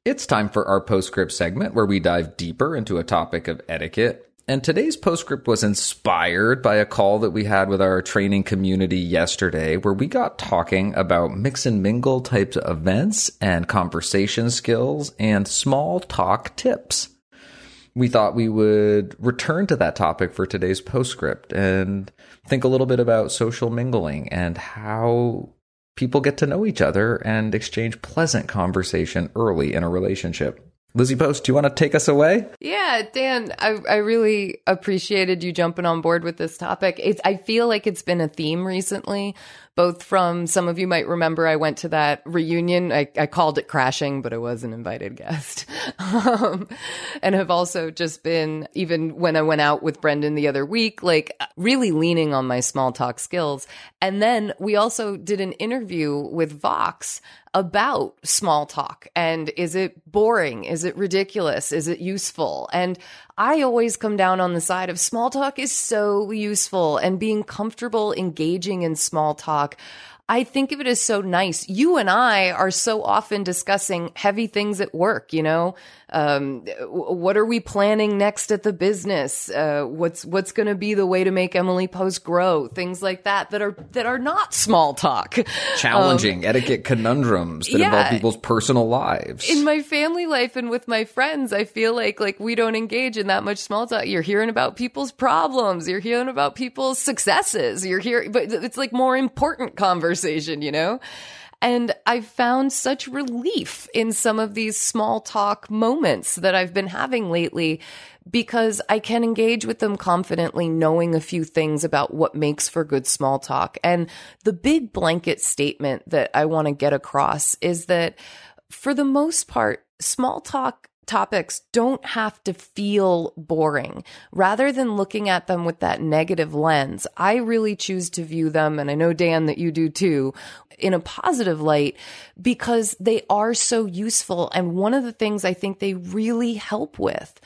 It's time for our postscript segment where we dive deeper into a topic of etiquette and today's postscript was inspired by a call that we had with our training community yesterday, where we got talking about mix and mingle types of events and conversation skills and small talk tips. We thought we would return to that topic for today's postscript and think a little bit about social mingling and how people get to know each other and exchange pleasant conversation early in a relationship. Lizzie Post, do you want to take us away? Yeah, Dan, I, I really appreciated you jumping on board with this topic. It's, I feel like it's been a theme recently both from some of you might remember I went to that reunion. I, I called it crashing, but I was an invited guest. um, and have also just been, even when I went out with Brendan the other week, like really leaning on my small talk skills. And then we also did an interview with Vox about small talk and is it boring? Is it ridiculous? Is it useful? And I always come down on the side of small talk is so useful and being comfortable engaging in small talk. I think of it as so nice. You and I are so often discussing heavy things at work, you know, um, what are we planning next at the business? Uh, what's what's going to be the way to make Emily Post grow? Things like that that are that are not small talk, challenging um, etiquette conundrums that yeah, involve people's personal lives. In my family life and with my friends, I feel like like we don't engage in that much small talk. You're hearing about people's problems, you're hearing about people's successes, you're hearing, but it's like more important conversation, you know. And I've found such relief in some of these small talk moments that I've been having lately because I can engage with them confidently, knowing a few things about what makes for good small talk. And the big blanket statement that I want to get across is that for the most part, small talk topics don't have to feel boring. Rather than looking at them with that negative lens, I really choose to view them, and I know, Dan, that you do too, in a positive light because they are so useful. And one of the things I think they really help with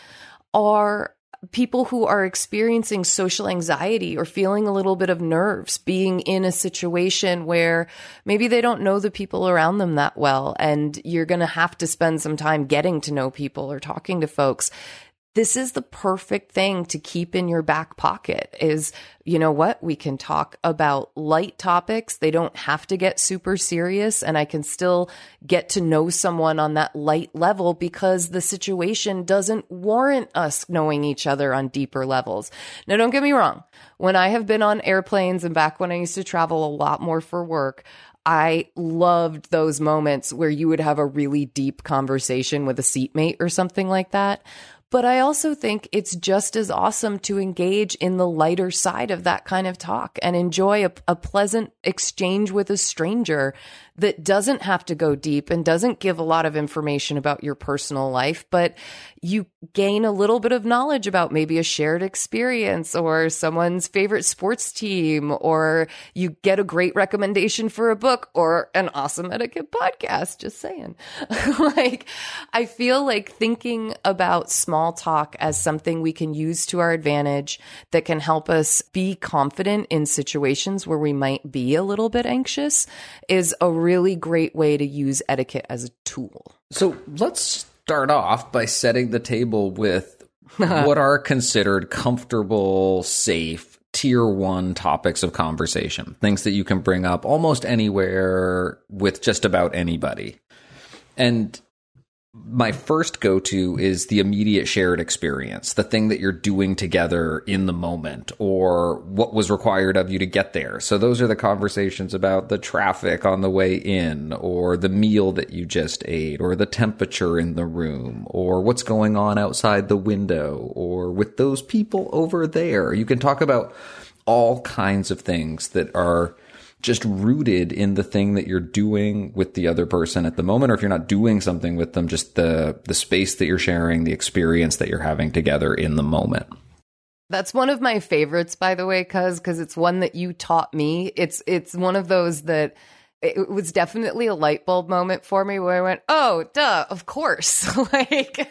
are people who are experiencing social anxiety or feeling a little bit of nerves being in a situation where maybe they don't know the people around them that well and you're going to have to spend some time getting to know people or talking to folks this is the perfect thing to keep in your back pocket is you know what? We can talk about light topics. They don't have to get super serious and i can still get to know someone on that light level because the situation doesn't warrant us knowing each other on deeper levels. Now don't get me wrong. When i have been on airplanes and back when i used to travel a lot more for work I loved those moments where you would have a really deep conversation with a seatmate or something like that. But I also think it's just as awesome to engage in the lighter side of that kind of talk and enjoy a, a, pleasant exchange with a stranger that doesn't have to go deep and doesn't give a lot of information about your personal life, but you gain a little bit of knowledge about maybe a shared experience or someone's favorite sports team, or you get a great recommendation for a book or an awesome etiquette podcast. Just saying. like, I feel like thinking about small talk as something we can use to our advantage that can help us be confident in situations where we might be a little bit anxious is a really great way to use etiquette as a tool. So let's start off by setting the table with what are considered comfortable, safe, tier one topics of conversation, things that you can bring up almost anywhere with just about anybody. And my first go to is the immediate shared experience, the thing that you're doing together in the moment or what was required of you to get there. So those are the conversations about the traffic on the way in or the meal that you just ate or the temperature in the room or what's going on outside the window or with those people over there. You can talk about all kinds of things that are just rooted in the thing that you're doing with the other person at the moment or if you're not doing something with them just the the space that you're sharing the experience that you're having together in the moment that's one of my favorites by the way cuz cuz it's one that you taught me it's it's one of those that it was definitely a light bulb moment for me where I went, "Oh, duh, of course." like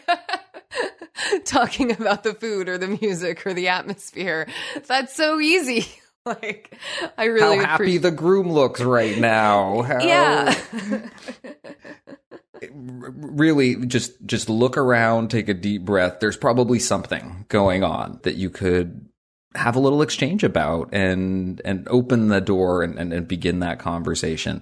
talking about the food or the music or the atmosphere. That's so easy. like I really how happy the groom looks right now. How... Yeah. really just just look around, take a deep breath. There's probably something going on that you could have a little exchange about and and open the door and, and, and begin that conversation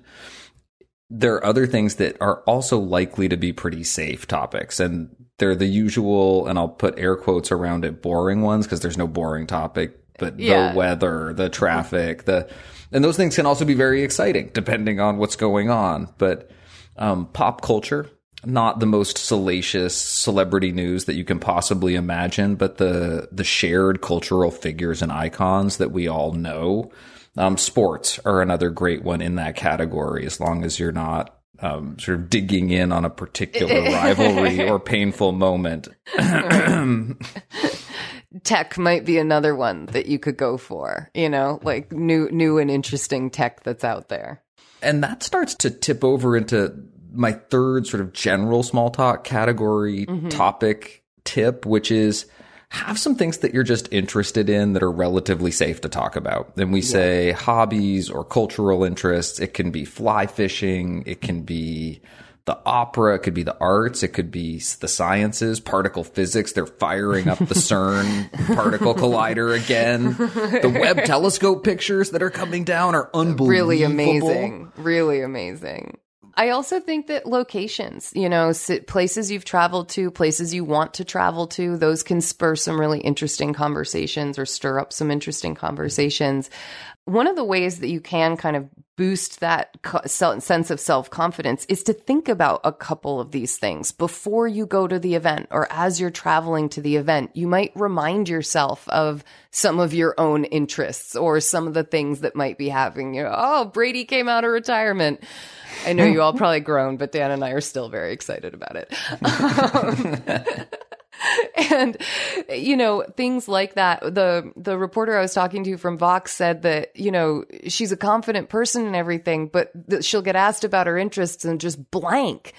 there are other things that are also likely to be pretty safe topics and they're the usual and I'll put air quotes around it boring ones because there's no boring topic but yeah. the weather, the traffic, the and those things can also be very exciting depending on what's going on. But um, pop culture, not the most salacious celebrity news that you can possibly imagine, but the the shared cultural figures and icons that we all know. Um, sports are another great one in that category, as long as you're not um, sort of digging in on a particular rivalry or painful moment. tech might be another one that you could go for, you know, like new new and interesting tech that's out there. And that starts to tip over into my third sort of general small talk category mm-hmm. topic tip, which is have some things that you're just interested in that are relatively safe to talk about. Then we yeah. say hobbies or cultural interests. It can be fly fishing. It can be the opera, it could be the arts, it could be the sciences, particle physics. They're firing up the CERN particle collider again. The Webb telescope pictures that are coming down are unbelievable. Really amazing. Really amazing. I also think that locations, you know, places you've traveled to, places you want to travel to, those can spur some really interesting conversations or stir up some interesting conversations. One of the ways that you can kind of boost that sense of self confidence is to think about a couple of these things before you go to the event or as you're traveling to the event. You might remind yourself of some of your own interests or some of the things that might be happening. You know, oh, Brady came out of retirement. I know you all probably groan, but Dan and I are still very excited about it. Um, and you know things like that. The the reporter i was talking to from vox said that you know she's a confident person and everything but she'll get asked about her interests and just blank.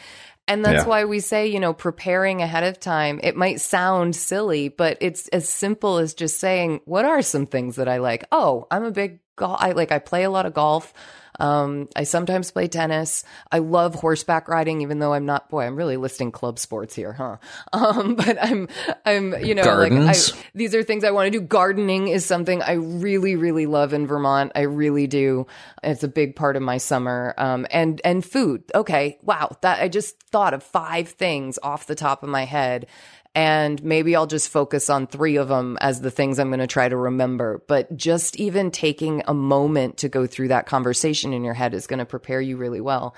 And that's yeah. why we say you know preparing ahead of time it might sound silly but it's as simple as just saying what are some things that i like? Oh i'm a big golf i like i play a lot of golf um, I sometimes play tennis. I love horseback riding, even though I'm not. Boy, I'm really listing club sports here, huh? Um, but I'm, I'm, you know, Gardens. like I, these are things I want to do. Gardening is something I really, really love in Vermont. I really do. It's a big part of my summer. Um, and and food. Okay, wow. That I just thought of five things off the top of my head and maybe I'll just focus on three of them as the things I'm going to try to remember. But just even taking a moment to go through that conversation in your head is going to prepare you really well.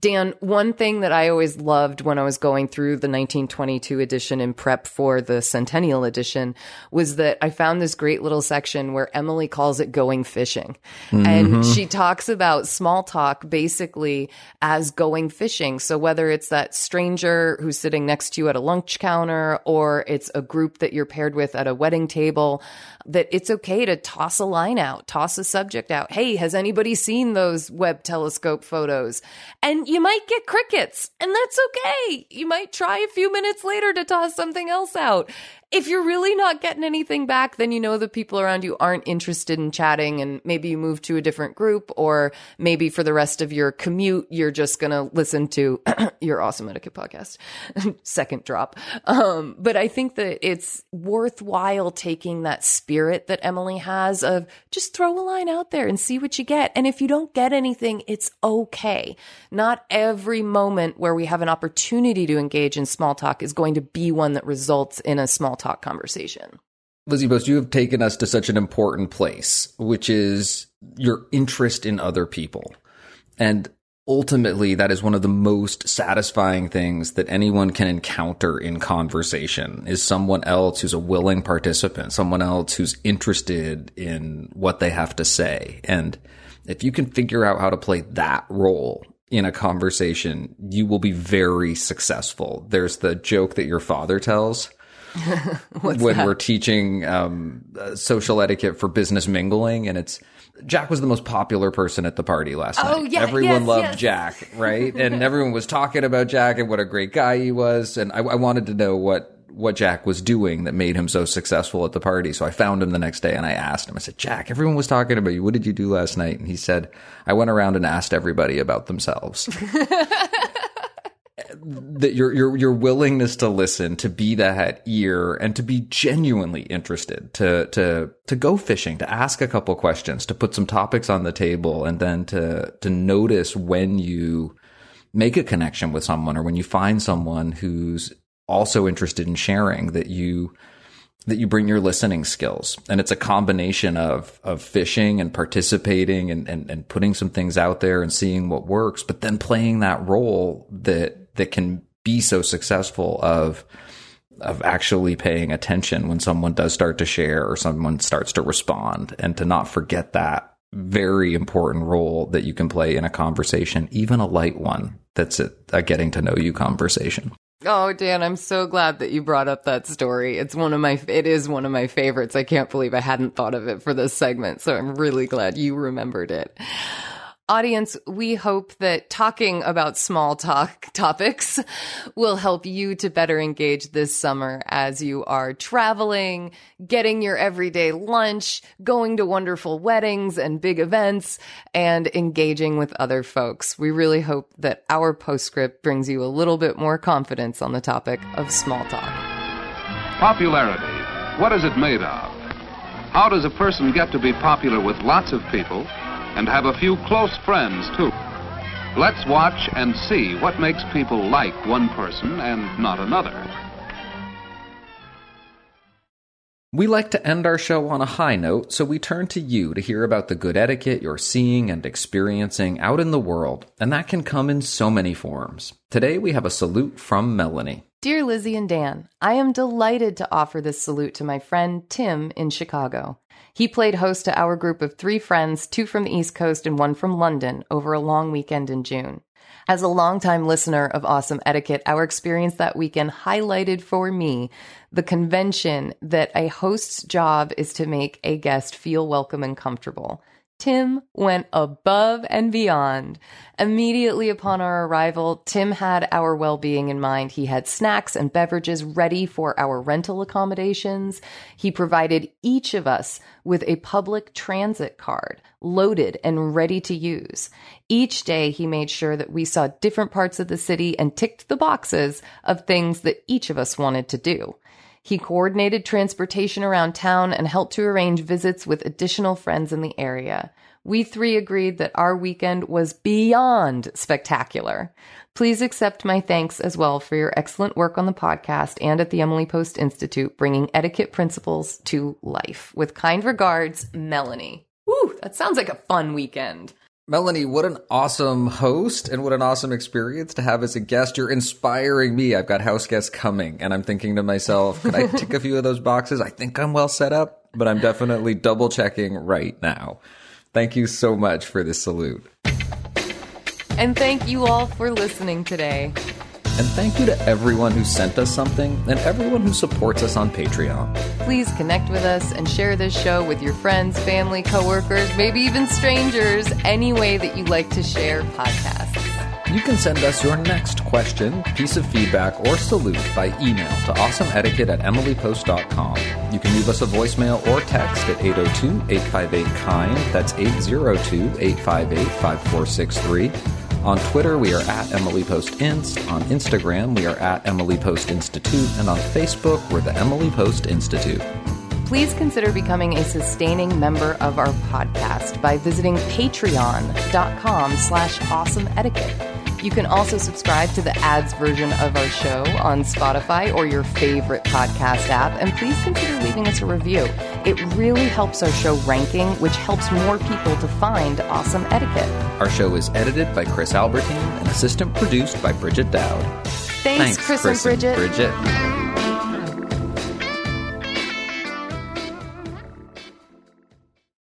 Dan, one thing that I always loved when I was going through the 1922 edition in prep for the Centennial edition was that I found this great little section where Emily calls it going fishing. Mm-hmm. And she talks about small talk basically as going fishing. So whether it's that stranger who's sitting next to you at a lunch counter or it's a group that you're paired with at a wedding table, that it's okay to toss a line out, toss a subject out. Hey, has anybody seen those Webb telescope photos? And you might get crickets, and that's okay. You might try a few minutes later to toss something else out if you're really not getting anything back, then you know the people around you aren't interested in chatting and maybe you move to a different group or maybe for the rest of your commute, you're just going to listen to your awesome etiquette podcast. Second drop. Um, but I think that it's worthwhile taking that spirit that Emily has of just throw a line out there and see what you get. And if you don't get anything, it's okay. Not every moment where we have an opportunity to engage in small talk is going to be one that results in a small talk conversation. Lizzie Post, you have taken us to such an important place, which is your interest in other people. And ultimately, that is one of the most satisfying things that anyone can encounter in conversation is someone else who's a willing participant, someone else who's interested in what they have to say. And if you can figure out how to play that role in a conversation, you will be very successful. There's the joke that your father tells when that? we're teaching um, uh, social etiquette for business mingling, and it's Jack was the most popular person at the party last oh, night. Yeah, everyone yes, loved yes. Jack, right? and everyone was talking about Jack and what a great guy he was. And I, I wanted to know what what Jack was doing that made him so successful at the party. So I found him the next day and I asked him. I said, "Jack, everyone was talking about you. What did you do last night?" And he said, "I went around and asked everybody about themselves." that your your your willingness to listen, to be that ear, and to be genuinely interested, to to to go fishing, to ask a couple questions, to put some topics on the table, and then to to notice when you make a connection with someone or when you find someone who's also interested in sharing that you that you bring your listening skills. And it's a combination of of fishing and participating and, and and putting some things out there and seeing what works but then playing that role that that can be so successful of of actually paying attention when someone does start to share or someone starts to respond and to not forget that very important role that you can play in a conversation, even a light one that's a, a getting to know you conversation. Oh, Dan, I'm so glad that you brought up that story. It's one of my, it is one of my favorites. I can't believe I hadn't thought of it for this segment. So I'm really glad you remembered it audience, we hope that talking about small talk topics will help you to better engage this summer as you are traveling, getting your everyday lunch, going to wonderful weddings and big events, and engaging with other folks. We really hope that our postscript brings you a little bit more confidence on the topic of small talk. Popularity. What is it made of? How does a person get to be popular with lots of people? And have a few close friends, too. Let's watch and see what makes people like one person and not another. We like to end our show on a high note, so we turn to you to hear about the good etiquette you're seeing and experiencing out in the world, and that can come in so many forms. Today we have a salute from Melanie. Dear Lizzie and Dan, I am delighted to offer this salute to my friend Tim in Chicago. He played host to our group of three friends, two from the East Coast and one from London, over a long weekend in June. As a longtime listener of Awesome Etiquette, our experience that weekend highlighted for me the convention that a host's job is to make a guest feel welcome and comfortable. Tim went above and beyond. Immediately upon our arrival, Tim had our well being in mind. He had snacks and beverages ready for our rental accommodations. He provided each of us with a public transit card loaded and ready to use. Each day, he made sure that we saw different parts of the city and ticked the boxes of things that each of us wanted to do. He coordinated transportation around town and helped to arrange visits with additional friends in the area. We three agreed that our weekend was beyond spectacular. Please accept my thanks as well for your excellent work on the podcast and at the Emily Post Institute, bringing etiquette principles to life. With kind regards, Melanie. Woo, that sounds like a fun weekend. Melanie, what an awesome host and what an awesome experience to have as a guest. You're inspiring me. I've got house guests coming and I'm thinking to myself, can I tick a few of those boxes? I think I'm well set up, but I'm definitely double checking right now. Thank you so much for this salute. And thank you all for listening today. And thank you to everyone who sent us something and everyone who supports us on Patreon. Please connect with us and share this show with your friends, family, coworkers, maybe even strangers, any way that you like to share podcasts. You can send us your next question, piece of feedback, or salute by email to awesomeetiquette at emilypost.com. You can leave us a voicemail or text at 802-858-KIND. That's 802-858-5463. On Twitter, we are at Emily Post Inst. On Instagram, we are at Emily Post Institute. And on Facebook, we're the Emily Post Institute. Please consider becoming a sustaining member of our podcast by visiting patreon.com slash awesome etiquette. You can also subscribe to the ads version of our show on Spotify or your favorite podcast app. And please consider leaving us a review. It really helps our show ranking, which helps more people to find awesome etiquette. Our show is edited by Chris Albertine and assistant produced by Bridget Dowd. Thanks, Chris, Chris and Bridget. Bridget.